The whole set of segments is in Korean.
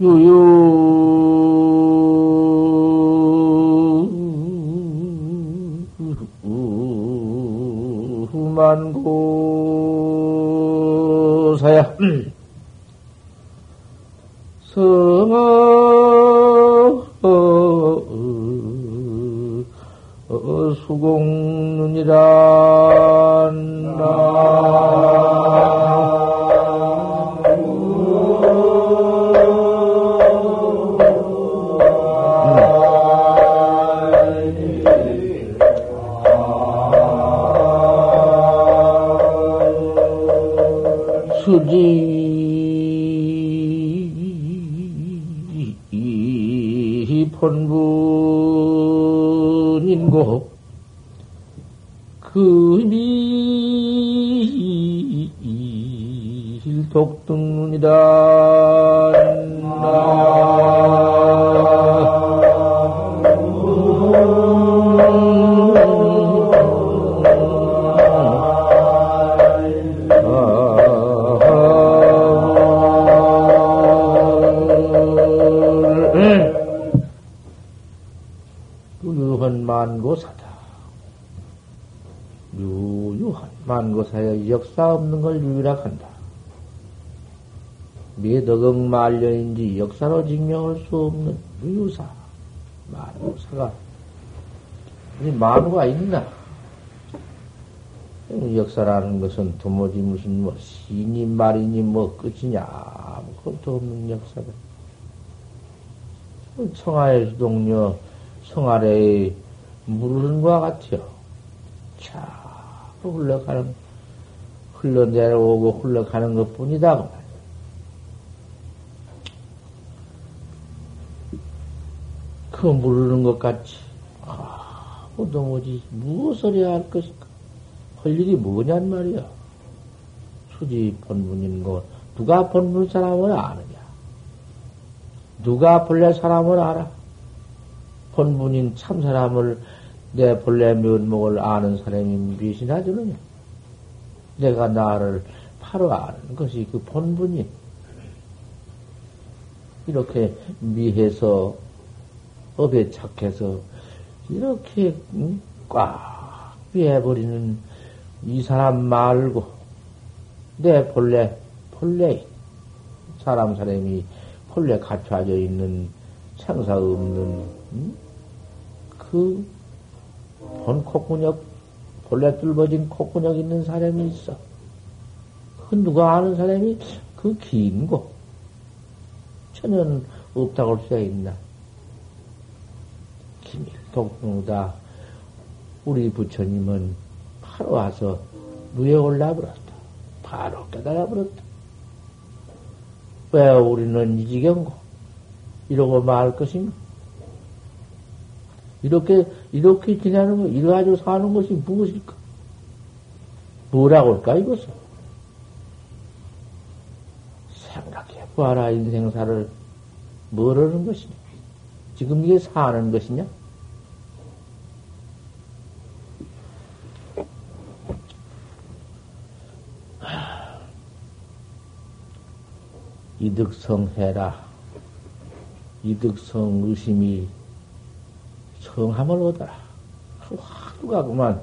유유 역사 없는 걸 유유라 한다. 몇억억 말년인지 역사로 증명할 수 없는 유유사, 만고사가, 아니, 만고가 있나? 역사라는 것은 도무지 무슨 뭐 시니 말이니 뭐 끝이냐 아무것도 없는 역사다. 청하의 수동녀 성아래의 물은 것 같아요. 자꾸 흘러가는, 흘러내려오고 흘러가는 것 뿐이다. 그 말이야. 그것 같이, 아, 도무지 무엇을 해야 할 것인가? 할 일이 뭐냔 말이야. 수지 본분인 거, 누가 본분 사람을 아느냐? 누가 본래 사람을 알아? 본분인 참 사람을 내 본래 면목을 아는 사람이 되느냐? 내가 나를 바로 아는 것이 그 본분인. 이렇게 미해서, 업에 착해서, 이렇게, 응? 꽉 비해버리는 이 사람 말고, 내 본래, 본래, 사람 사람이 본래 갖춰져 있는 창사 없는, 응? 그, 본 콧구녕, 본래 뚫어진 콧구녕 있는 사람이 있어. 그 누가 아는 사람이 그 긴 거. 전혀 없다고 할 수가 있나. 독동다. 우리 부처님은 바로 와서 누에 올라버렸다. 바로 깨달아 버렸다. 왜 우리는 이 지경고? 이러고 말 것인가? 이렇게, 이렇게 지내는 거, 이래 가지고 사는 것이 무엇일까? 뭐라고 할까, 이것은? 생각해 보아라, 인생사를. 뭐라는 것이냐? 지금 이게 사는 것이냐? 이득성 해라. 이득성 의심이 성함을 얻어라. 화두가 그만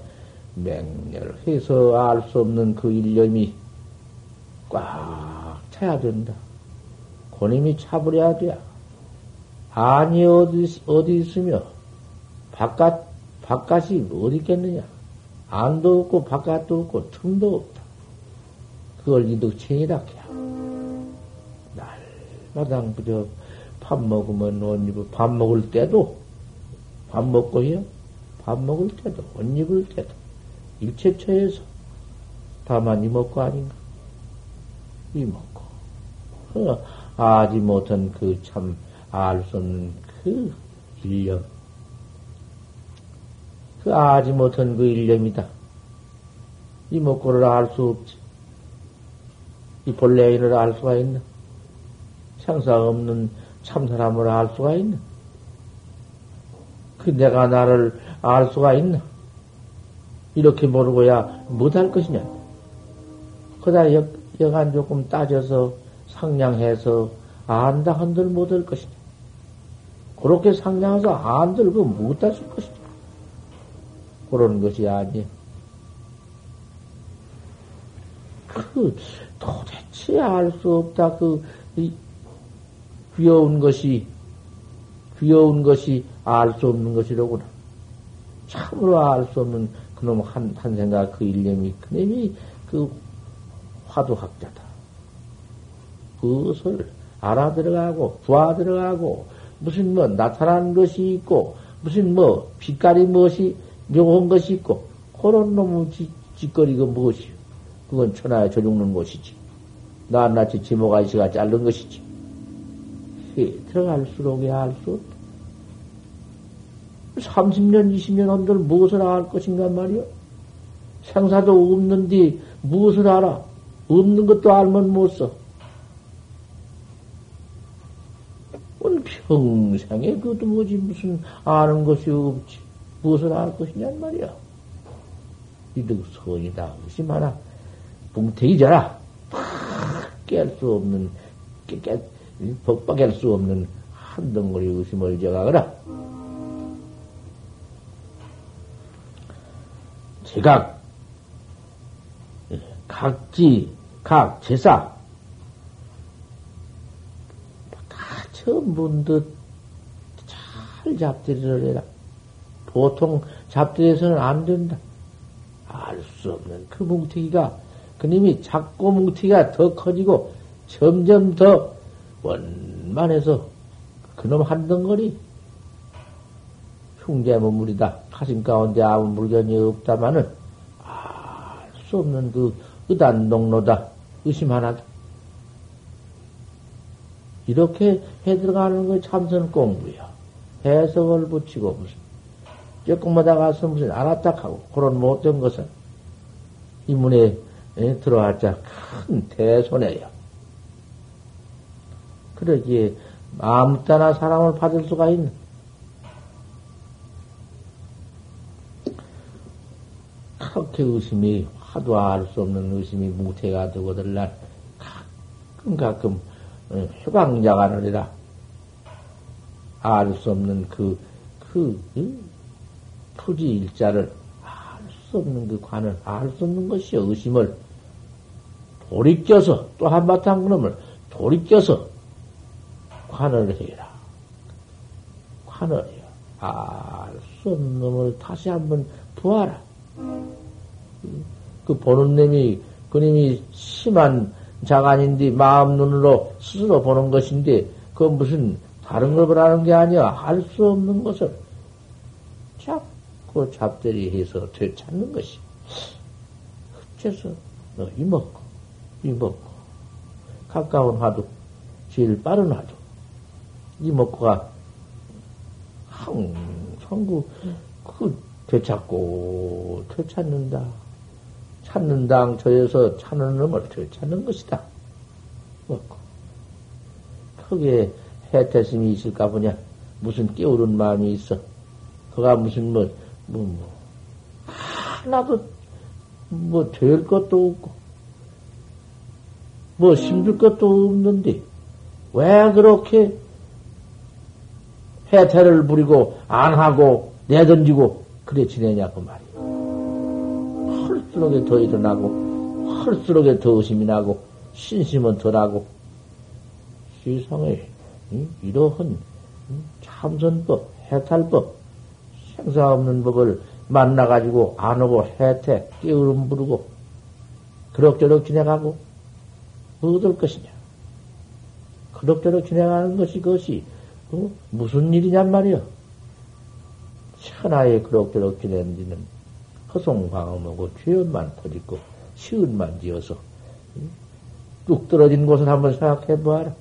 맹렬해서 알 수 없는 그 일념이 꽉 차야 된다. 고님이 차버려야 돼. 아니 어디, 어디 있으며, 바깥, 바깥이 어디 있겠느냐? 안도 없고, 바깥도 없고, 틈도 없다. 그걸 해야. 날마당 그저 밥 먹으면 옷 입을, 밥 먹을 때도, 밥 먹고 해요? 밥 먹을 때도, 옷 입을 때도, 일체처에서, 다만 이먹고 아닌가? 이먹고. 어, 아지 못한 그 참, 알 수 없는 그 일념. 그 아지 못한 그 일념이다. 이먹고를 알 수 없지. 이 본래인을 알 수가 있나? 창사 없는 참 사람을 알 수가 있나? 그 내가 나를 알 수가 있나? 이렇게 모르고야 못할 것이냐? 그다 여, 여간 조금 따져서 상냥해서 안다 한들 못할 것이냐. 그렇게 상냥해서 안들 그수 것이냐. 그런 것이 아니에요. 그, 도대체 알 수 없다. 그, 이, 귀여운 것이, 귀여운 것이 알 수 없는 것이로구나. 참으로 알 수 없는 그놈 한, 한 생각, 그 일념이, 그놈이 그 화두학자다. 그것을 알아 들어가고, 부아 들어가고, 무슨 뭐 나타난 것이 있고, 무슨 뭐 빛깔이 무엇이 묘한 것이 있고, 그런 놈의 짓거리가 무엇이요? 그건 천하에 저죽는 것이지. 낱낱이 지모가시가 자른 것이지. 들어갈수록 알수 없다. 30년, 20년 한들 무엇을 알 것인가 말이요? 생사도 없는데 무엇을 알아? 없는 것도 알면 못 써. 평생에 그것도 뭐지 무슨 아는 것이 없지. 무엇을 알 것이냔 말이야. 이득 선이다. 의심하나. 뭉태기잖아. 깰수 없는, 깨, 깨, 법박할 수 없는 한 덩어리 의심을 저가거라. 제각, 각지, 각 제사, 다 전부 듯잘 잡들이를 해라. 보통 잡들에서는 안 된다. 알 수 없는 그 뭉태기가, 그님이 작고 뭉태기가 더 커지고 점점 더 원만해서 그놈 한 덩어리 흉제문물이다. 가슴 가운데 아무 물건이 없다마는 알 수 없는 그 의단동로다. 의심 하나다. 이렇게 해 들어가는 거 참선 공부야. 해석을 붙이고 무슨 조금마다 가서 무슨 알았다 하고 그런 못된 것은 이 문에 들어왔자 큰 대손해요. 그러기에 아무 때나 사람을 받을 수가 있는 그렇게 의심이 하도 알 수 없는 의심이 무태가 되고들 날. 가끔 가끔 휴강자가 아니라 알 수 없는 그, 그, 푸지 일자를 알 수 없는 그 관을 알 수 없는 것이 의심을 돌이켜서 또 한바탕 그놈을 돌이켜서 관을 해라. 관을 해요. 알수 없는 놈을 다시 한번 부하라. 그 보는 놈이 그님이 심한 자간인데 마음 눈으로 스스로 보는 것인데 그 무슨 다른 걸 보라는 게 아니야. 할수 없는 것을 자꾸 잡들이 해서 되찾는 것이. 흩쳐서 너 이 먹고 이 먹고 가까운 화두 제일 빠른 화두 이 먹고가 항상 그, 그 되찾고 되찾는다. 찾는 당 저에서 찾는 놈을 되찾는 것이다. 먹고. 크게 해태심이 있을까 보냐. 무슨 깨우는 마음이 있어. 그가 무슨 뭐, 뭐, 뭐, 하나도 뭐 될 것도 없고, 뭐 힘들 것도 없는데, 왜 그렇게 해태를 부리고, 안 하고, 내던지고, 그래 지내냐고 말이야. 헐수록에 더 일어나고, 헐수록에 더 의심이 나고, 신심은 덜하고, 세상에, 이러한 참선법, 해탈법, 생사 없는 법을 만나가지고 안 오고 해태, 깨우름 부르고, 그럭저럭 지내가고, 뭐 얻을 것이냐? 그럭저럭 지내가는 것이 그것이 어? 무슨 일이냔 말이여. 천하에 그럭저럭 지내는 허송광음하고 죄연만 퍼지고 시은만 지어서 뚝 떨어진 곳을 한번 생각해 보아라.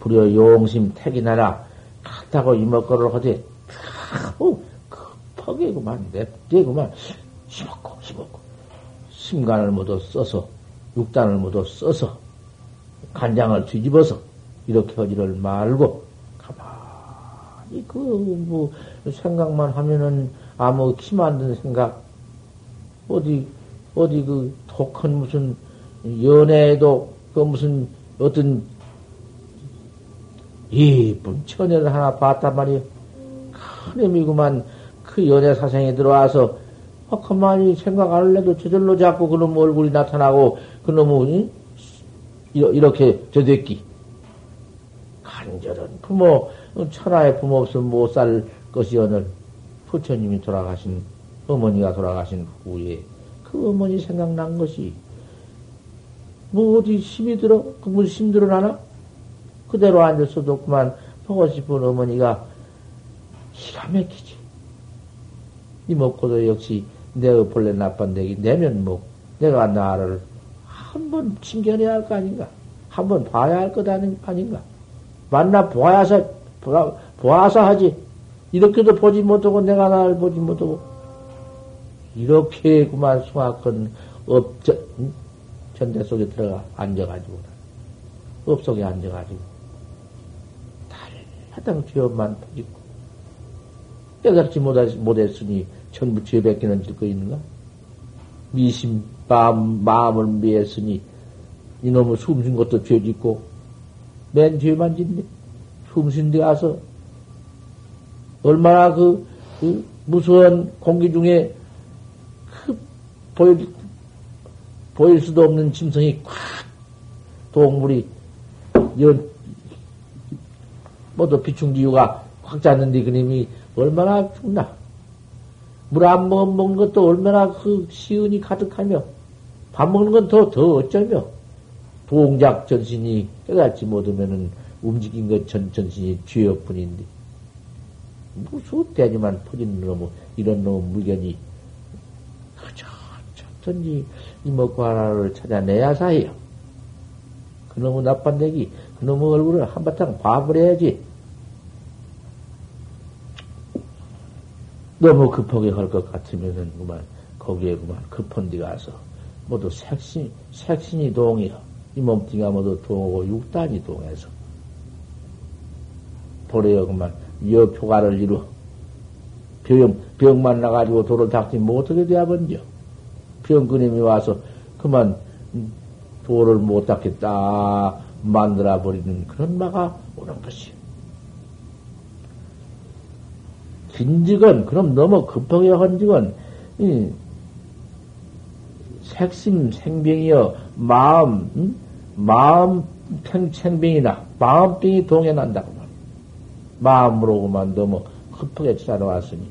불여 용심 택이나라 갔다고 이먹거를 하되 어, 급하게구만 냅대구만 심었고 심었고 심간을 모두 써서 육단을 모두 써서 간장을 뒤집어서 이렇게 하지를 말고, 가만히 그, 뭐, 생각만 하면은 아무 키 만든 생각, 어디, 어디 그 독한 무슨, 연애에도 그 무슨 어떤 이쁜 처녀를 하나 봤단 말이요. 큰 의미구만 그 연애 사생에 들어와서 어, 가만히 생각 안 할래도 저절로 자꾸 그놈 얼굴이 나타나고 그놈은 이렇게 저됐기 간절한 부모 천하의 부모 없으면 못 살 것이 오늘 부처님이 돌아가신 어머니가 돌아가신 후에 그 어머니 생각난 것이 뭐 어디 힘이 들어? 그분 힘 들어 나나? 그대로 앉았어도 그만 보고 싶은 어머니가 기가 막히지. 이 먹고도 역시 내가 본래 나쁜데기 내면 뭐 내가 나를 한번 칭견해야 할 거 아닌가? 한번 봐야 할 것 아닌가? 만나 보아서 보아서 하지. 이렇게도 보지 못하고 내가 나를 보지 못하고 이렇게 그만 숭악한 업 전 전대 속에 들어가 앉아가지고 업 속에 앉아가지고 달하당 죄업만 퍼짓고 깨닫지 못했으니 전부 죄 뱉기는 질거 있는가? 미심 마음, 마음을 미했으니 이놈의 숨쉰 것도 죄 짓고 맨 죄만 짓네. 숨쉰 데 가서 얼마나 그, 그 무서운 공기 중에 그 보일, 보일 수도 없는 짐승이 콱 동물이 연 모두 비충기유가 확 잤는데 그님이 얼마나 죽나 물 안 먹은 것도 얼마나 그 시은이 가득하며 밥 먹는 건 더 더 어쩌며 동작 전신이 깨닫지 못하면은 움직인 것 전, 전신이 죄업뿐인데 무수대지만 퍼지는 놈 이런 놈 물견이 그저 쳤든지 이먹고 하나를 찾아내야 사해요. 그놈의 나빤데기 그놈의 얼굴을 한바탕 봐버려야지. 너무 급하게 할 것 같으면은 그만 거기에 그만 급한 데 가서 모두 색신 색신이 동이요 이 몸뚱이가 모두 동하고 육단이 동해서. 도래요 그만 여표가를 이루어 병 병만 나가지고 도를 닦지 못하게 되어본죠. 병근임이 와서 그만 도를 못 닦겠다 만들어 버리는 그런 마가 오는 것이요. 빈직은, 그럼 너무 급하게 헌직은, 이, 색심 생병이여, 마음, 응? 마음 생병이나, 마음병이 동해난다고 말이야. 마음으로만 너무 급하게 찾아왔으니,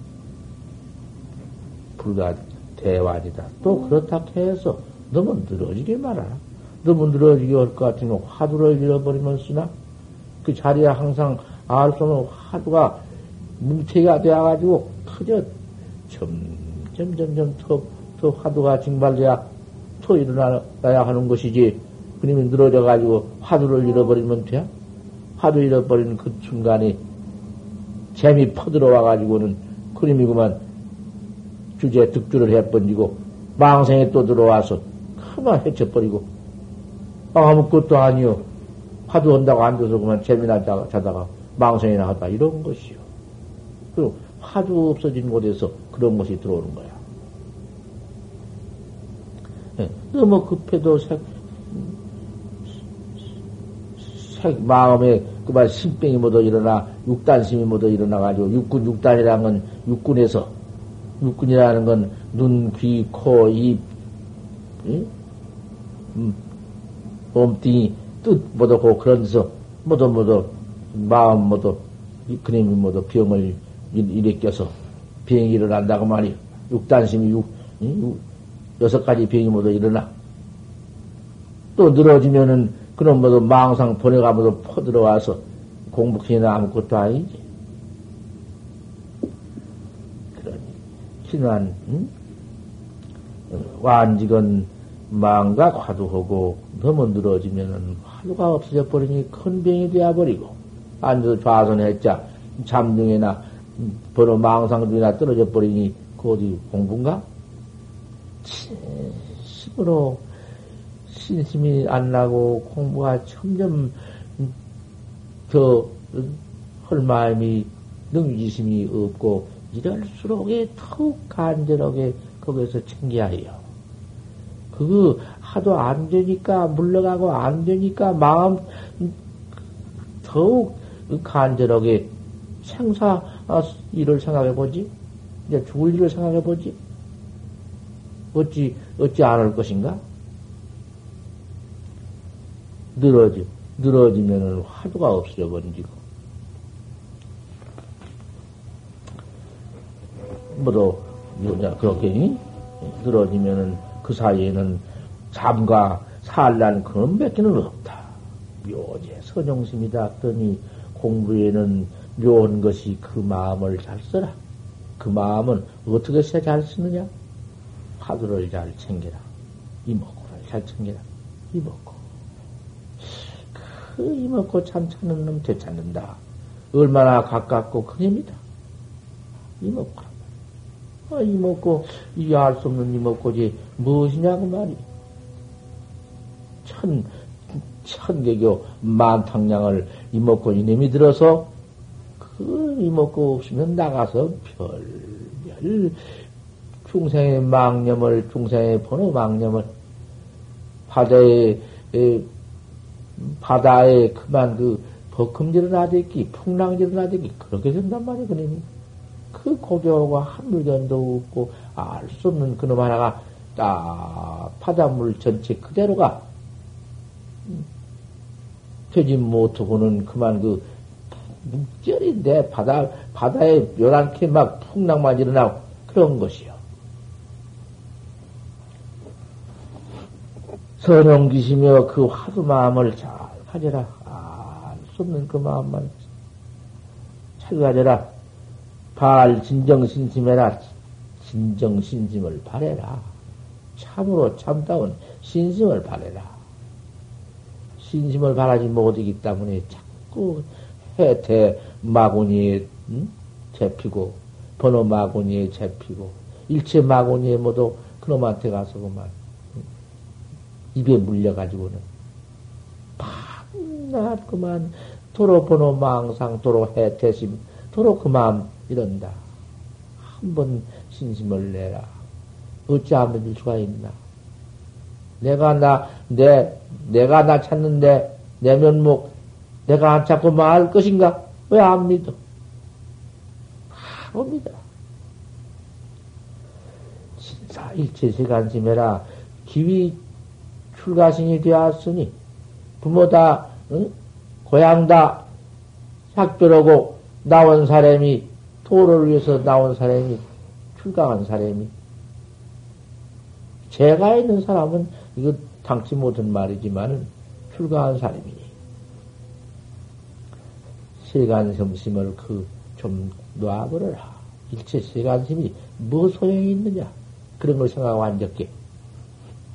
불가 대환이다. 또 그렇다 해서 너무 늘어지게 말아. 너무 늘어지게 할 것 같으면 화두를 잃어버리면 쓰나? 그 자리에 항상 알 수 없는 화두가 뭉태가 되어가지고 커져 점점 점점 더, 더 화두가 증발돼야 더 일어나야 하는 것이지 그님이 늘어져가지고 화두를 잃어버리면 돼? 화두 잃어버리는 그 순간에 재미 퍼들어와가지고는 그림이 그만 주제 득주를 해번지고 망생에 또 들어와서 그만 해쳐버리고 아무것도 아니요 화두 온다고 앉아서 그만 재미나 자다가 망생이나 하다 이런 것이요. 그리고 화두 없어진 곳에서 그런 것이 들어오는 거야. 네. 너무 급해도 색, 색, 마음에 그만 신병이 모두 일어나, 육단심이 모두 일어나가지고, 육군, 육단이라는 건 육군에서, 육군이라는 건 눈, 귀, 코, 입, 응? 음, 몸뚱이, 뜻 모두 고 그런 데서 모두 모두 마음 모두 그님이 모두 병을 껴서 병이 일어난다고 말이요. 육단심이 육, 육, 여섯 가지 병이 모두 일어나. 또 늘어지면은 그런 모두 망상 보내가 모두 퍼들어와서 공복해나 아무것도 아니지. 그러니, 신한, 응? 완직은 망가 화두하고 너무 늘어지면은 화두가 없어져 버리니 큰 병이 되어버리고, 앉아서 좌선했자, 잠중에나 번호 망상 중이나 떨어져 버리니 그 어디 공부인가? 심으로 신심이 안 나고 공부가 점점 더할 마음이 능지심이 없고 이럴수록에 더욱 간절하게 거기서 챙겨야 해요. 그거 하도 안 되니까, 물러가고 안 되니까 마음 더욱 간절하게 생사 일을 생각해 보지. 이제 죽을 일을 생각해 보지. 어찌, 어찌 안할 것인가? 늘어지, 늘어지면은 화두가 없어져 버리고. 뭐도, 그렇게, 늘어지면은 그 사이에는 잠과 산란 그런 몇 개는 없다. 묘제 선용심이다 더니 공부에는 묘한 것이 그 마음을 잘 써라. 그 마음은 어떻게 잘 쓰느냐? 화두를 잘 챙겨라. 이먹고를 잘 챙겨라. 이먹고. 그 이먹고 참 찾는 놈 되찾는다. 얼마나 가깝고 큰입니다. 이먹고. 아, 이먹고, 이알수 없는 이먹고지 무엇이냐고 말이. 천, 천개교 만탕량을 이먹고 이놈이 들어서 그 이먹고 없으면 나가서 별, 별 중생의 망념을, 중생의 번호 망념을 바다에, 에, 바다에 그만 그 버금질을 하듯이 풍랑질을 하듯이 그렇게 된단 말이야, 그놈이. 그 고교가 한 물견도 없고 알 수 없는 그놈 하나가 딱 바닷물 전체 그대로가 되지 못하고는 그만 그 묵절인데 바다 바다에 요란케 막 풍랑만 일어나고 그런 것이요. 선용기시며 그 화두 마음을 잘 가져라. 알 수 없는 그 마음만 잘 가져라. 발 진정신심해라. 진정신심을 바래라. 참으로 참다운 신심을 바래라. 신심을 바라지 못하기 때문에 자꾸 해태 마구니에 응? 잡히고 번호 마구니에 잡히고 일체 마구니에 모두 그놈한테 가서 그만 입에 물려가지고는 밤낮 그만 도로 번호 망상 도로 해태심 도로 그 마음 이런다. 한번 신심을 내라. 어찌 안 믿을 수가 있나? 내가 나, 내, 내가 나 찾는데, 내 면목, 내가 안 찾고 말 것인가? 왜 안 믿어? 바로 믿어. 진사 일체 세간심해라. 기위 출가신이 되었으니, 부모 다, 응? 고향 다, 학교라고 나온 사람이 도를 위해서 나온 사람이 출강한 사람이 제가 있는 사람은 이거 당치 못한 말이지만은 출가한 사람이니 세간섬심을 그 좀 놔버려라. 일체 세간심이 뭐 소용이 있느냐? 그런 걸 생각하고 앉았게.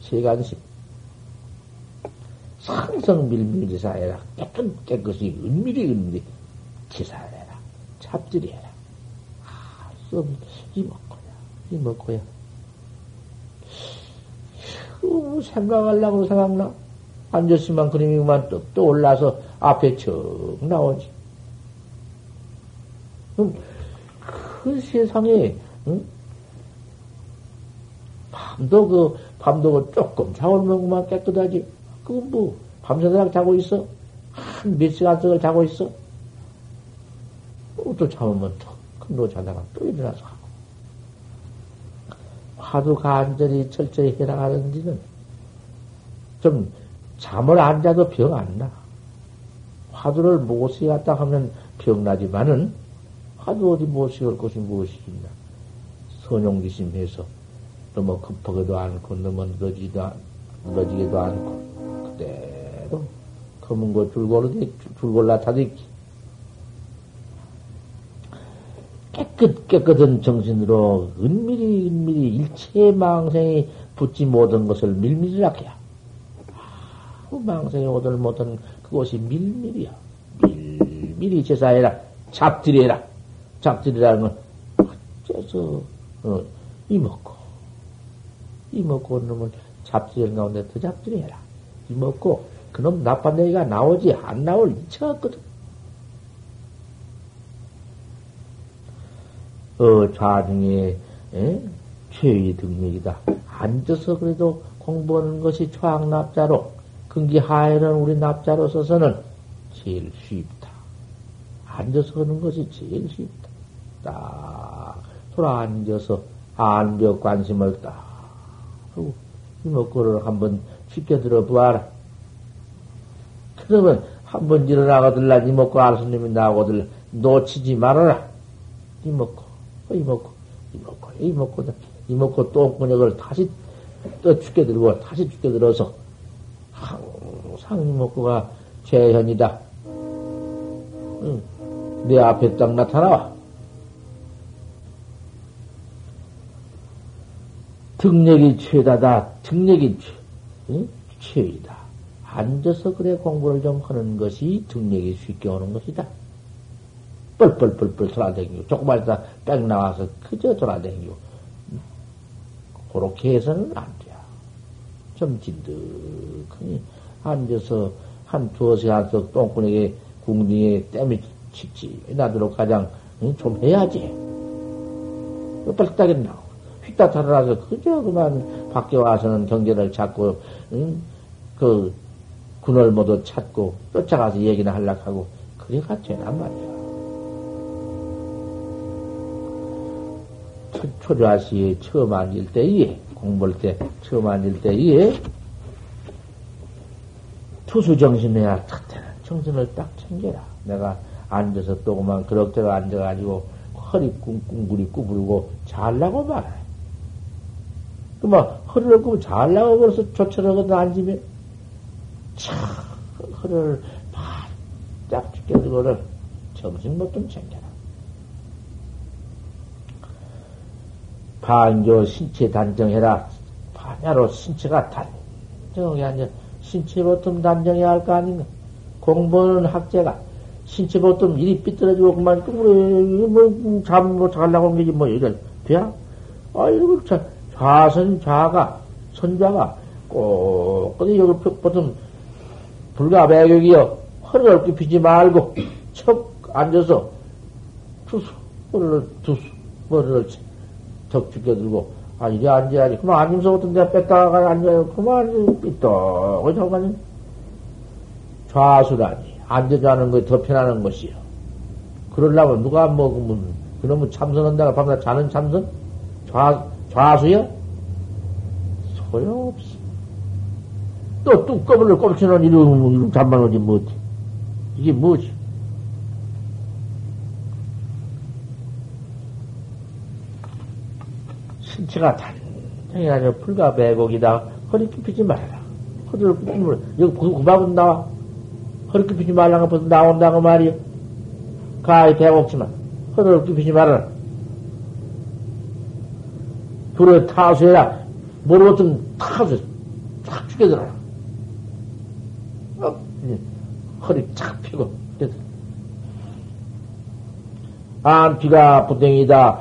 세간심. 상성 밀밀지사해라. 깨끗 깨끗이 은밀히 은밀히 지사해라. 잡들이해라. 수 이먹고야, 이먹고야. 그 생각하려고 생각나? 앉았으면 그림이만 또, 또 올라서 앞에 척 나오지. 그럼 그 세상에, 응? 밤도 그, 밤도 그 조금 그만 깨끗하지. 그건 뭐, 밤새도록 자고 있어? 한 몇 시간 동안 자고 있어? 또 잠으면 턱. 큰로 자다가 또 일어나서 하고. 화두 간절히 철저히 해나가는 지는 좀 잠을 안 자도 병 안 나. 화두를 못쓰 갔다 하면 병나지만은 화두 어디 못쓰을 것이 무엇이 있나. 선용기심해서 너무 급하게도 않고 너무 늦어지도 않, 늦어지기도 않고 그대로 검은 거 줄골라 줄골라 타듯이 깨끗, 깨끗한 정신으로 은밀히, 은밀히 일체 망생이 붙지 못한 것을 밀밀히 하게야. 그 망생이 오들 못한 그것이 밀밀이야. 밀밀히 제사해라. 잡들이해라. 잡들이라는 건 어째서, 어, 이먹고. 이먹고 온 놈을 잡들이 가운데 더 잡들이해라. 이먹고 그놈 나쁜 얘기가 나오지 안 나올 이차 없거든. 어, 좌중에, 에? 최의 등맥이다. 앉아서 그래도 공부하는 것이 초학납자로, 근기 하에는 우리 납자로 서서는 제일 쉽다. 앉아서 하는 것이 제일 쉽다. 딱 돌아 앉아서 안벽 관심을 딱 하고 이목구를 한번 쉽게 들어보아라. 그러면 한 번 일어나거들라 이목구 알수님이 나오거들 놓치지 말아라. 이목구, 이목구, 이목구, 이목구, 이목구 똥구녕을 다시 또 죽게 들고 다시 죽게 들어서 항상 이목구가 재현이다. 응. 내 앞에 딱 나타나와. 등력이 최다다. 등력이 최, 응? 최이다. 앉아서 그래 공부를 좀 하는 것이 등력이 쉽게 오는 것이다. 뻘뻘뻘뻘 돌아다니고, 조금만 있다 빽 나와서 그저 돌아다니고. 그렇게 해서는 안 돼. 좀 진득하니 앉아서 한 두어 시간씩 똥꾸내게 궁둥이에 땜이 칙지 나도록 가장 좀 해야지. 빨딱이 나고 휙딱 달아나서 그저 그만 밖에 와서는 경계를 찾고 응? 그 군을 모두 찾고 쫓아가서 얘기나 하려고 하고 그래가 되란 말이야. 초조하시 처음 앉을 때에 공부할 때 처음 앉을 때에 투수 정신해야 탁 정신을 딱 챙겨라. 내가 앉아서 또 그만 그럭저럭 앉아가지고 허리 꿍꿍구리 구부르고 잘라고 말해. 그만 허리를 구부 잘라고 그래서 조처럼 앉으면 참 허리를 바짝 죽여주고는 정신 못 좀 챙겨라. 반조 신체 단정해라. 반야로 신체가 단정하게 앉아 신체 보통 단정해야 할 거 아닌가? 공부하는 학자가 신체 보통 일이 삐뚤어지고 그만 뭐잠뭐 잘나고 온 게지 뭐 이런 돼야 아이고 자 좌선 좌가 선좌가 꼭 어디 여기 보통 불가 배격이여 허리를 굽히지 말고 척 앉아서 투수 허리를 투수 머리를 턱 죽여 들고 아 이래 앉아야지. 그만 앉으면서부터 내가 뺐다가 앉아요. 그만 삐떡 잠깐 좌수라니. 앉아자는 것이 더 편안한 것이요. 그러려면 누가 먹으면 뭐, 그놈의 참선한다가 밤낮 자는 참선? 좌, 좌수요? 소용없어. 또 뚜껑을 꼽치는 이름, 이름 잠만 오지 뭐지. 이게 뭐지? 신체가 단정히 아니라 풀과 배곡이다. 허리 굽히지 말아라. 허리를 굽히면, 여기 구박은 나와. 허리를 굽히지 말라는 것부터 나온다고 말이요. 가히 대곡지만 허리를 굽히지 말아라. 불에 타수해라. 모르거든 타수, 탁 죽여들어라. 어, 허리 착 펴고. 안피가 부댕이다.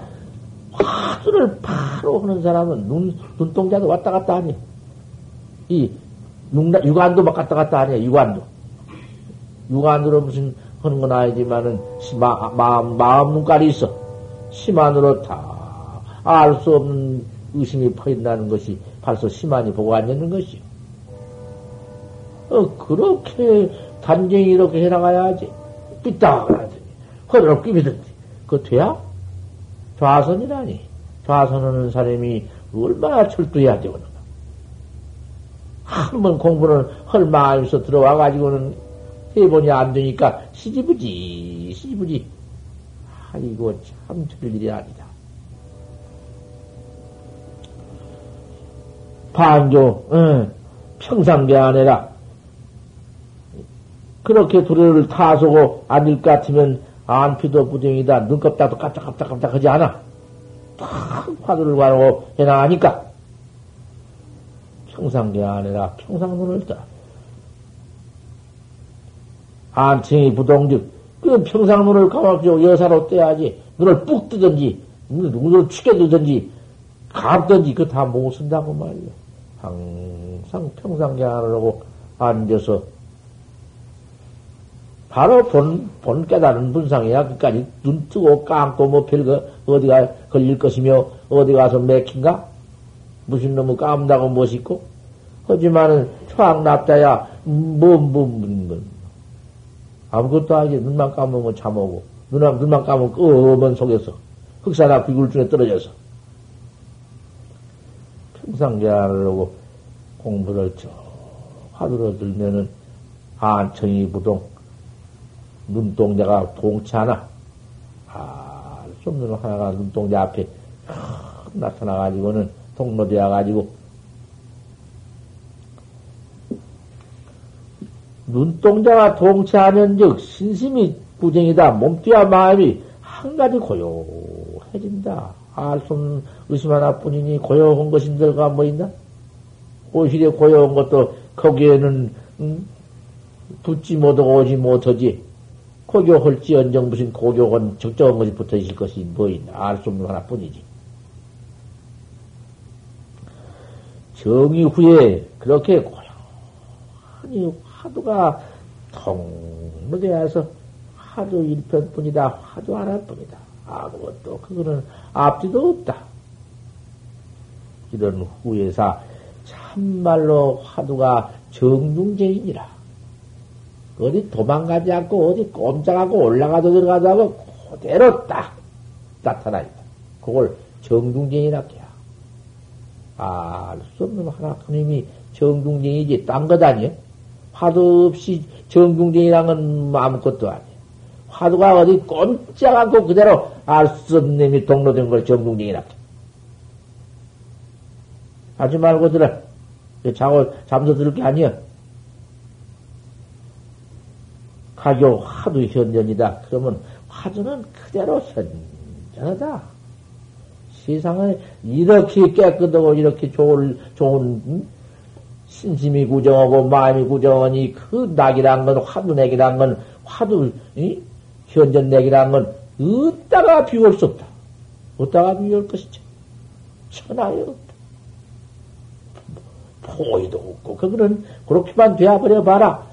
화두를 바로 하는 사람은 눈, 눈동자도 왔다 갔다 하니. 이, 육안도 막 왔다 갔다 하니, 육안도. 육안으로 무슨 하는 건 아니지만은 마, 마음, 마음 눈깔이 있어. 심안으로 다 알 수 없는 의심이 퍼진다는 것이 벌써 심안이 보고 앉는 것이요. 어, 그렇게 단정히 이렇게 해나가야지. 삐딱하더니, 허리를 끼비든지. 그거 돼야? 좌선이라니. 좌선하는 사람이 얼마나 철두해야 되겠는가. 한 번 공부를 헐 마음에서 들어와가지고는 해보니 안 되니까 시지부지, 시지부지. 아이고, 참 별일이 아니다. 반조, 응, 평상계 안에라. 그렇게 두레를 타서고 앉을 것 같으면 안피도 부정이다. 눈껍다도 깜짝깜짝깜짝 하지 않아. 탁 화두를 가르고 해나가니까. 평상계 안에라. 평상 눈을 떠. 안칭이 부동즉, 그 평상 눈을 감아주고 여사로 떼야지. 눈을 뿍 뜨든지, 눈을 축여두든지, 감든지, 그거 다 못 쓴다고 말이야. 항상 평상계안을 하고 앉아서, 바로 본, 본 깨달은 분상이야. 그까지 눈 뜨고 감고 뭐 별거 어디가 걸릴 것이며, 어디 가서 맥힌가? 무슨 놈의 까문다고 멋있고? 하지만은 초학납자야, 뭐, 뭐, 뭐, 뭐. 아무것도 아니지. 눈만 감으면 잠오고, 눈만, 눈만 감으면 검은 속에서, 흑사나 비굴 중에 떨어져서. 평상 계하려고 공부를 저 화두로 들면은 안청이 부동, 눈동자가 동치하나, 아, 좀 하나가 눈동자 앞에 나타나가지고는 통로되어 가지고, 눈동자가 동치하면 즉 신심이 부정이다. 몸띠와 마음이 한 가지 고요해진다. 알수 의심 하나뿐이니 고요한 것인들과 뭐 있나? 오히려 고요한 것도 거기에는 음, 붙지 못하고 오지 못하지. 고교할지언정 무슨 고교건 적정한 것이 붙어 있을 것이 뭐 있나? 알 수 없는 하나뿐이지. 정의 후에 그렇게 고요하니 화두가 통무대해서 화두 일편뿐이다. 화두 하나뿐이다. 아무것도 그거는 앞뒤도 없다. 이런 후에서 참말로 화두가 정중제이니라. 어디 도망가지 않고 어디 꼼짝하고 올라가도 들어가도 하고 그대로 딱 나타나 있다. 그걸 정중제이라 해야. 알수 없는 하나님이 정중제이지 딴 것 아니야? 화두 없이 정중쟁이란 건 아무것도 아니에요. 화두가 어디 꼼짝 않고 그대로 알수 없는 놈이 동로된 걸 정중쟁이라. 하지 말고 들어. 자고, 잠도 들을 게 아니야. 가교 화두 현전이다. 그러면 화두는 그대로 현전하다. 세상에 이렇게 깨끗하고 이렇게 좋은, 좋은, 응? 신심이 구정하고 마음이 구정하니 그 낙이란 건 화두 내기란 건 화두 이? 현전 내기란 건 어디다가 비울 수 없다. 어디다가 비울 것이죠. 천하에 없다. 포의도 없고 그거는 그렇게만 되어버려 봐라.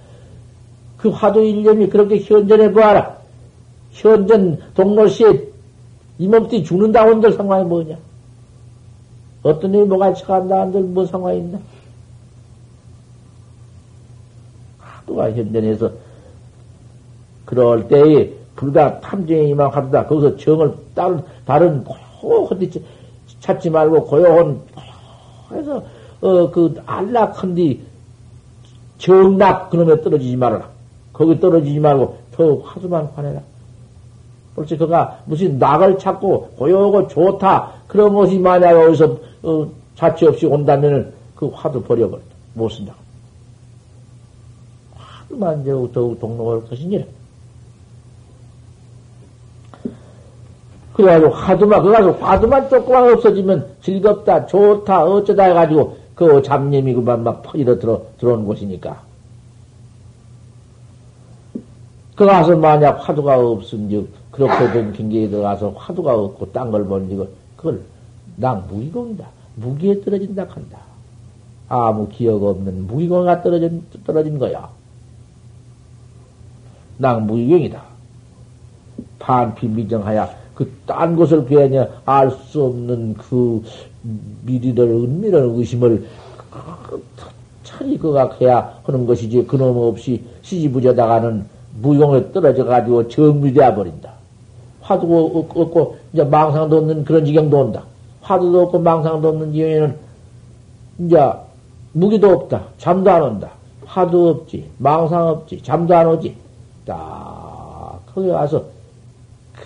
그 화두 일념이 그렇게 현전해 보아라. 현전 동로시에 이 몸띠 죽는다 한들 상황이 뭐냐? 어떤 일이 뭐가 처간다 한들 뭐 상황이 있나? 화두가 현전해서 그럴 때에 탐정에 임한 화두다. 거기서 정을 다른, 다른 데 찾지 말고 고요한, 해서, 어, 그, 안락한디 정락 그놈에 떨어지지 말아라. 거기 떨어지지 말고 더 화두만 화내라. 그렇지, 그가 무슨 낙을 찾고 고요하고 좋다. 그런 것이 만약 여기서, 어, 자취 없이 온다면은 그 화두 버려버린다. 못 쓴다. 하루만 더욱, 더욱 동로할 것이니라. 그래가지고 화두만, 그래가지고 화두만 조금만 없어지면 즐겁다, 좋다, 어쩌다 해가지고 그 잡념이 그만 막 퍼지러 들어, 들어온 곳이니까. 그 가서 만약 화두가 없은 즉 그렇게 된 경계에 들어가서 화두가 없고 딴걸 번지고 그걸 난 무기공이다. 무기에 떨어진다 한다. 아무 기억 없는 무기공가 떨어진, 떨어진 거야. 낭무유경이다. 반피 미정하야 그딴 것을 괜히 알 수 없는 그 미리를 은밀한 의심을 차리 그가 해야 하는 것이지 그놈 없이 시지부져다가는 무용에 떨어져 가지고 정비되어 버린다. 화두도 없고 이제 망상도 없는 그런 지경도 온다. 화두도 없고 망상도 없는 지경에는 이제 무기도 없다. 잠도 안 온다. 화두 없지. 망상 없지. 잠도 안 오지. 딱 거기 와서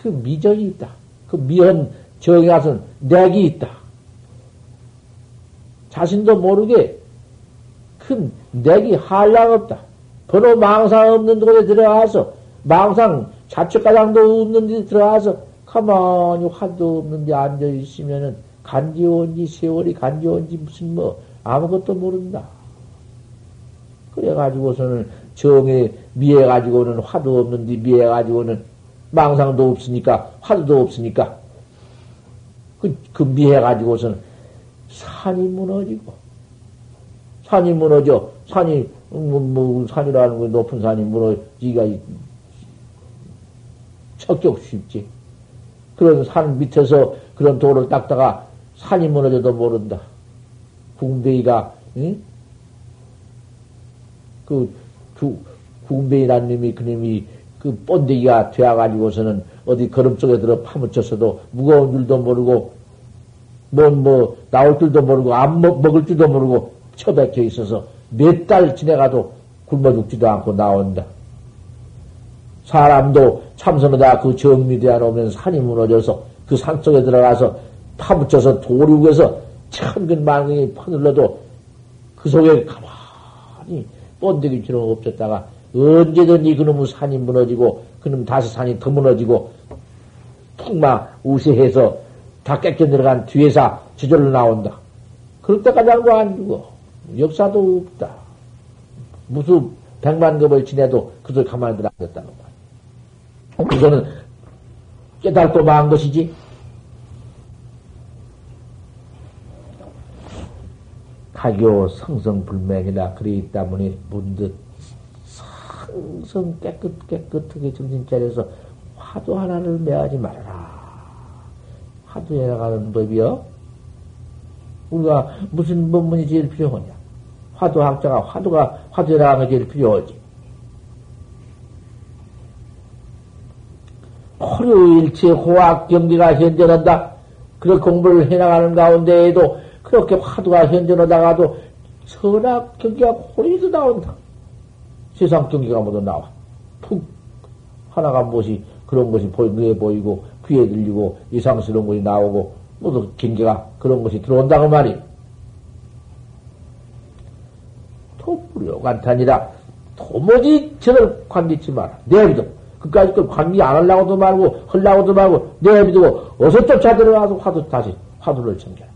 그 미정이 있다. 그 미연 정에 가서 내기 있다. 자신도 모르게 큰 내기 한량 없다. 번호 망상 없는 곳에 들어가서 망상 자책가장도 없는 데 들어가서 가만히 화도 없는 데 앉아 있으면은 간지온지 세월이 간지온지 무슨 뭐 아무것도 모른다. 그래가지고서는 정에 미해가지고는 화도 없는데 미해가지고는 망상도 없으니까 화두도 없으니까. 그, 그 미해가지고서는 산이 무너지고 산이 무너져 산이 뭐, 뭐 산이라는 거 높은 산이 무너지기가 척격 쉽지. 그런 산 밑에서 그런 돌을 닦다가 산이 무너져도 모른다. 궁대이가 응? 그, 구, 구배이라는 놈이 그놈이 그 본데기가 되어가지고서는 어디 걸음 속에 들어 파묻혔어도 무거운 줄도 모르고 뭐, 뭐, 나올 줄도 모르고, 안 먹, 먹을 줄도 모르고, 처박혀 있어서 몇 달 지내가도 굶어 죽지도 않고 나온다. 사람도 참선하다 그 정리되어 놓으면 산이 무너져서 그 산 속에 들어가서 파묻혀서 우에서 천근 만근이 퍼늘러도 그 속에 가만히 번데기처럼 없었다가 언제든지 그놈의 산이 무너지고 그놈 다시 산이 더 무너지고 푹막 우세해서 다 깨끗 들어간 뒤에서 저절로 나온다. 그럴 때까지 알고 안 죽어. 역사도 없다. 무슨 백만 급을 지내도 그들 가만히 들어 앉았다는 거야. 그거는 깨달고 만 것이지. 가교 성성불명이라 그리 있다 보니 문득 성성 깨끗 깨끗하게 정신 차려서 화도 하나를 매하지 말아라. 화두에 나가는 법이요. 우리가 무슨 법문이 제일 필요하냐? 화두학자가 화두가 화두에 나가는 게 제일 필요하지. 호류일체 호학 경기가 현존한다. 그런 공부를 해나가는 가운데에도 그렇게 화두가 현존하다가도 선악 경기가 호리도 나온다. 세상 경기가 모두 나와. 푹 하나가 무엇이 그런 것이 보이, 눈에 보이고 귀에 들리고 이상스러운 것이 나오고 모두 경계가 그런 것이 들어온다고 말이. 토불요 간탄이라 도무지 저를 관리치 마라. 내비도 그까지 그 관리 안 하려고도 말고 하려고도 말고 내비두고 어서 쫓아 들어가서 화두 다시 화두를 챙겨라.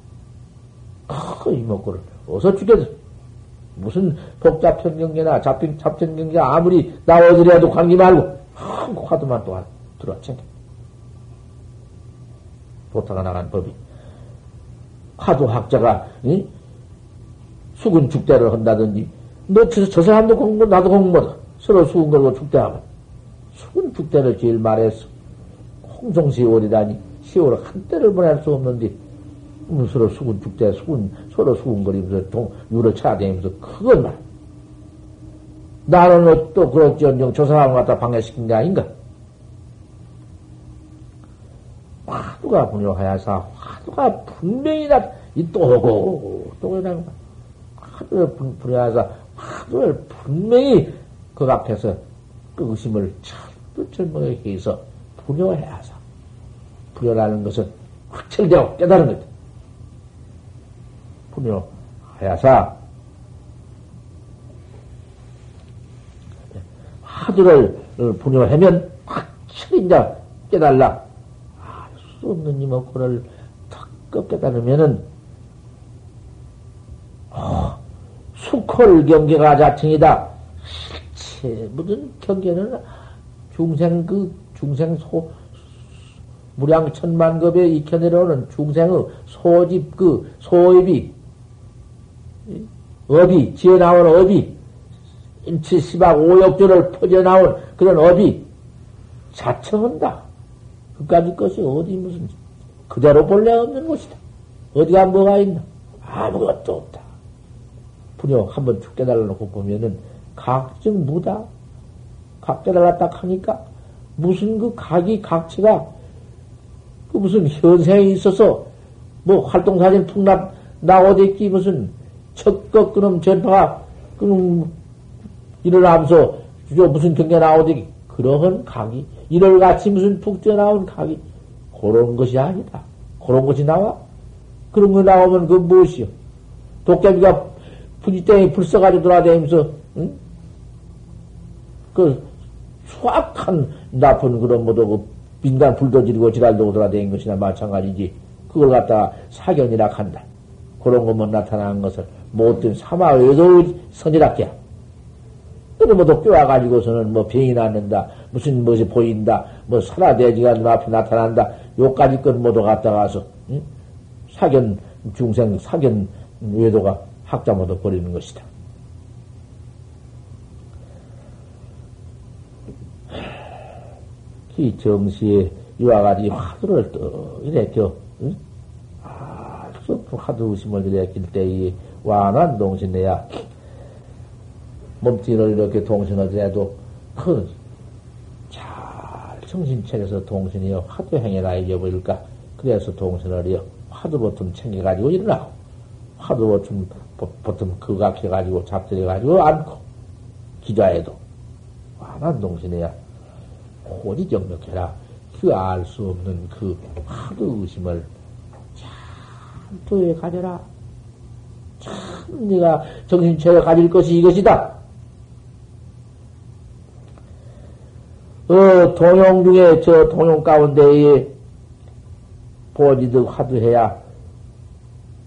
그 이목구를 어서 죽여서 무슨 복잡한 경계나 잡힌 잡힌 경계가 아무리 나오더라도 관계 말고 화두만 또한 들어 챙겨. 보타가 나간 법이. 화두학자가, 응? 수군 축대를 한다든지, 너 저, 저 사람도 공부, 나도 공부다. 서로 수군 걸고 축대하면. 수군 축대를 제일 말했어. 홍성세월이라니, 세월을 한때를 보낼 수 없는데, 음, 서로 수군 축대, 수군, 서로 수군거리면서 동, 유로 차다니면서 말. 나는 또 그렇지언정 저 사람 갖다 방해시킨 게 아닌가? 화두가 분요하야사 화두가 분명히 다, 이또 오고, 또 거야. 화두를 분요하사 화두를 분명히 그 앞에서 그 의심을 철두철명하게 해서 분요해야사. 분요라는 것은 확철되고 깨달은 거 다. 분요하야사 화두를 분요하면 확실히 이제 깨달라. 수 없는 이목구를 턱 깨달으면은, 어, 수콜 경계가 자칭이다. 실체, 무슨 경계는 중생 그, 중생 소, 무량 천만급에 익혀 내려오는 중생의 소집 그, 소입이, 업이, 지어 나온 업이, 인치 시박 오역조를 퍼져 나온 그런 업이 자청한다. 그까지 것이 어디 무슨 그대로 본래 없는 것이다. 어디가 뭐가 있나? 아무것도 없다. 분요 한번 죽 깨달아놓고 보면은 각정 무다. 각 깨달았다 하니까 무슨 그 각이 각체가 그 무슨 현생에 있어서 뭐 활동사진 툭납 나오댔기 무슨 척거 그놈 전파가 그놈 일어나면서 무슨 경계 나오댔기 그러한 각이 이럴 같이 무슨 푹 뛰어나온 각이 그런 것이 아니다. 그런 것이 나와? 그런 거 나오면 그 무엇이요? 도깨비가 부지땡이 불 써가지고 돌아다니면서, 응? 그 수악한 나쁜 그런 뭐도 그 민간 불도 지르고 지랄도 돌아다니는 것이나 마찬가지지. 그걸 갖다가 사견이라 한다. 그런 것만 나타나는 것을 못된 사마 외도 선이라게야. 그런 뭐도 껴와가지고서는 뭐 병이 낫는다. 무슨 무엇이 보인다, 뭐 살아대지가 눈앞에 나타난다, 요까지 건 모두 갖다 가서, 응? 사견, 중생, 사견 외도가 학자 모두 버리는 것이다. 이 정시에 이와 같이 화두를 또 이렇게, 응? 아주 화두 의심을 일으킬 때에 완한 동신내야. 몸뚱이를 이렇게 동신하더라도 그 잘 정신차려서 동신이여 화두 행해라 잊어버릴까? 그래서 동신을 화두 보통 챙겨가지고 일어나고 화두 보통 그각해가지고 잡들여가지고 않고 기자에도 완한 동신이야. 고지 정력해라. 그 알 수 없는 그 화두 의심을 참 도에 가져라 참 네가 정신차려 가질 것이 이것이다. 어, 동용 중에, 저 동용 가운데에 보지도 화두해야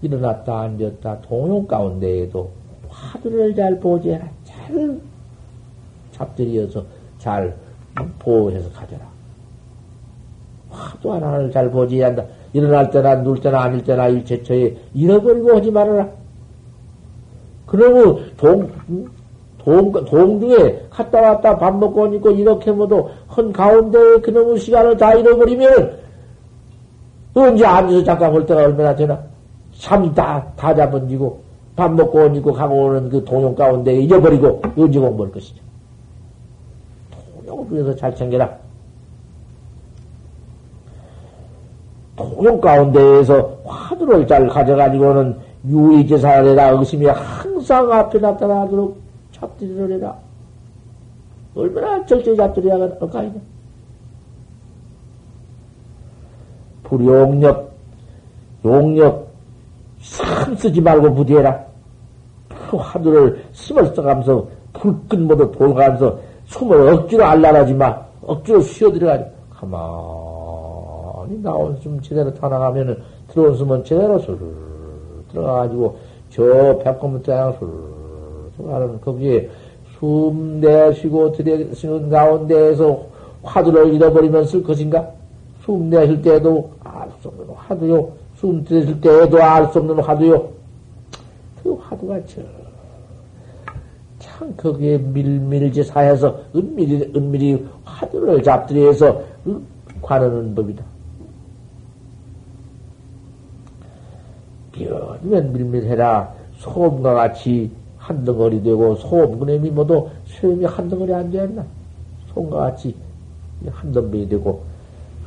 일어났다 앉았다 동용 가운데에도 화두를 잘 보지해라. 잘 잡들이어서 잘 보호해서 가져라. 화두 하나를 잘 보지해야 한다. 일어날 때나 누울 때나 앉을 때나 일체처에 잃어버리고 하지 말아라. 그러고 동, 동, 동중에 갔다 왔다 밥 먹고 오니까 이렇게 모두 헌 가운데 그놈의 시간을 다 잃어버리면 언제 앉아서 잠깐 볼 때가 얼마나 되나? 잠이 다, 다 잡아지고 밥 먹고 오니까 가고 오는 그 동용 가운데 잊어버리고 언제 공부할 것이죠. 동용을 위해서 잘 챙겨라. 동용 가운데에서 화두를 잘 가져가지고는 유의제사를 라 의심이 항상 앞에 나타나도록 잡들이를 해라. 얼마나 절저히 잡들이야 할까, 이네. 불용력, 용력, 참 쓰지 말고 부디해라. 그 화두를 심을 써가면서 불끈 모두 돌아가면서 숨을 억지로 알랄하지 마. 억지로 쉬어들어가지. 가만히 나온 숨 제대로 타나가면은 들어온 숨은 제대로 술 들어가가지고 저향 들어가는 거기에 숨 내쉬고 들이쉬는 가운데에서 화두를 잃어버리면 쓸 것인가? 숨 내쉴 때에도 알 수 없는 화두요. 숨 들이쉴 때에도 알 수 없는 화두요. 그 화두가 저, 참 거기에 밀밀지사해서 은밀히, 은밀히 화두를 잡들이해서 관하는 법이다. 비어면 밀밀해라. 소음과 같이 한 덩어리 되고, 소음, 그놈이 모두 소음이 한 덩어리 안 되었나? 소음과 같이 한 덩어리 되고,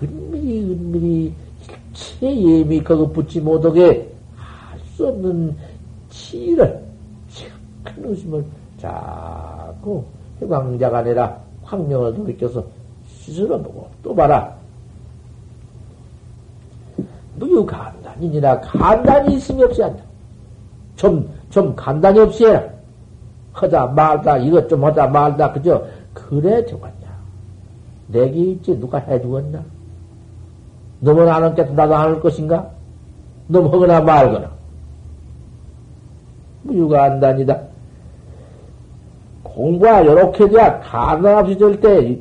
은밀히, 은밀히, 일체 예미 그거 붙지 못하게 할 수 없는 치를, 큰 의심을 자꾸 해광자가 아니라 황명을 돌이켜서 스스로 보고 또 봐라. 무유간 단이니라 간단히 있음이 없이 한다. 좀, 좀 간단히 없이 해라. 하다 말다 이것 좀 하다 말다 그저 그래 되겠냐. 내게 있지 누가 해주겠나? 너무 나는 게 나도 안 할 것인가? 너무 하거나 말거나. 무유간단이다. 공부가 요렇게 돼야 간단 없이 될때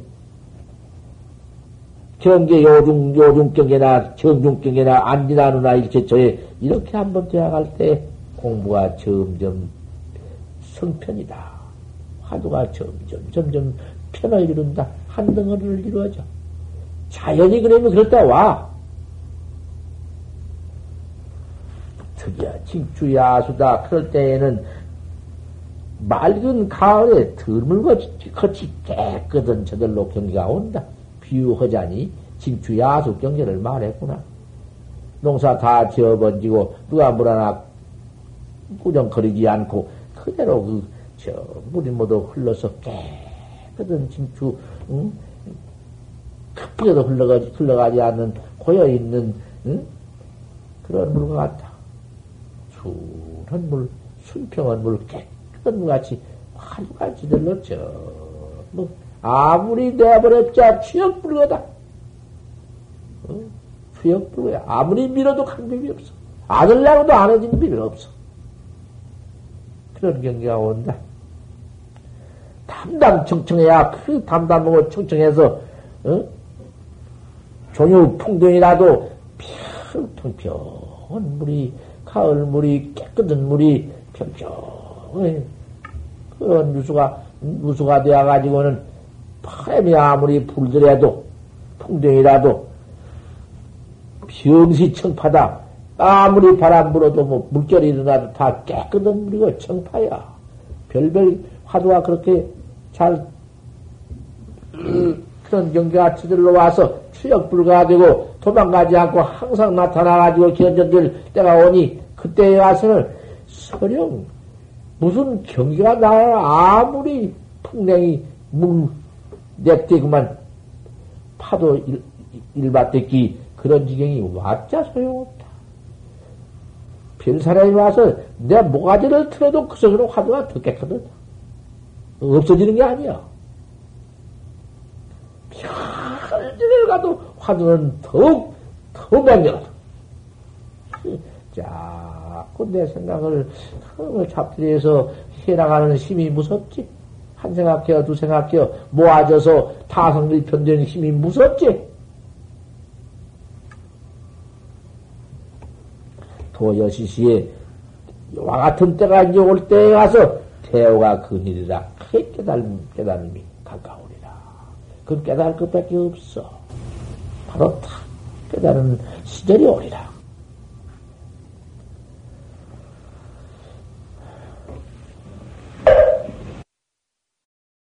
경계 요중, 요중경계나 정중경계나 안지나누나 일체처에 이렇게 한번 되어갈 때 공부가 점점 성편이다. 화두가 점점, 점점 편을 이룬다. 한 덩어리를 이루어져. 자연이 그러면 그럴 때 와. 특이야. 징추야수다. 그럴 때에는 맑은 가을에 드물거치 깨끗한 저들로 경기가 온다. 비유하자니 징추야수 경계를 말했구나. 농사 다 지어번지고 누가 물 하나 꾸정거리지 않고 그대로 그, 저, 물이 모두 흘러서 깨끗한 징추, 응? 급하게도 흘러가지, 흘러가지 않는 고여있는, 응? 그런 물과 같다. 순한 물, 순평한 물, 깨끗한 물 같이 화두같이 들렀죠. 뭐, 아무리 내버렸자 취역불거다. 어? 취역불거야. 아무리 밀어도 간 법이 없어. 아들라고도 안 해진 법이 없어. 그런 경기가 온다. 담담 청청해야 그 담담하고 청청해서 어? 종유 풍덩이라도 평평한 물이 가을 물이 깨끗한 물이 평평해 그런 누수가 누수가 되어 가지고는 바람이 아무리 불더라도, 풍덩이라도, 병시 청파다. 아무리 바람 불어도 뭐 물결이 일어나도 다 깨끗한 물이고 청파야. 별별 화두가 그렇게 잘 그런 경계가 치들러 와서 추적 불가되고 도망가지 않고 항상 나타나가지고 견전될 때가 오니 그때에 와서는 서령 무슨 경계가 나와 아무리 풍량이 물 냅대구만 파도 일, 일밭대기 그런 지경이 왔자 소용없다. 별 사람이 와서 내 모가지를 틀어도 그 속으로 화두가 더 깨끗하다. 없어지는 게 아니야. 별지를 가도 화두는 더욱, 더 맹렬하다. 자꾸 내 생각을, 그 잡들이에서 해나가는 힘이 무섭지. 한 생각해요, 두 생각해요. 모아져서 타성일 편되는 힘이 무섭지. 도여시시에 와 같은 때가 이제 올 때에 가서 대오가 근일이라 크게 깨달음, 깨달음이 가까우리라. 그 깨달을 것밖에 없어. 바로 다 깨달은 시절이 오리라.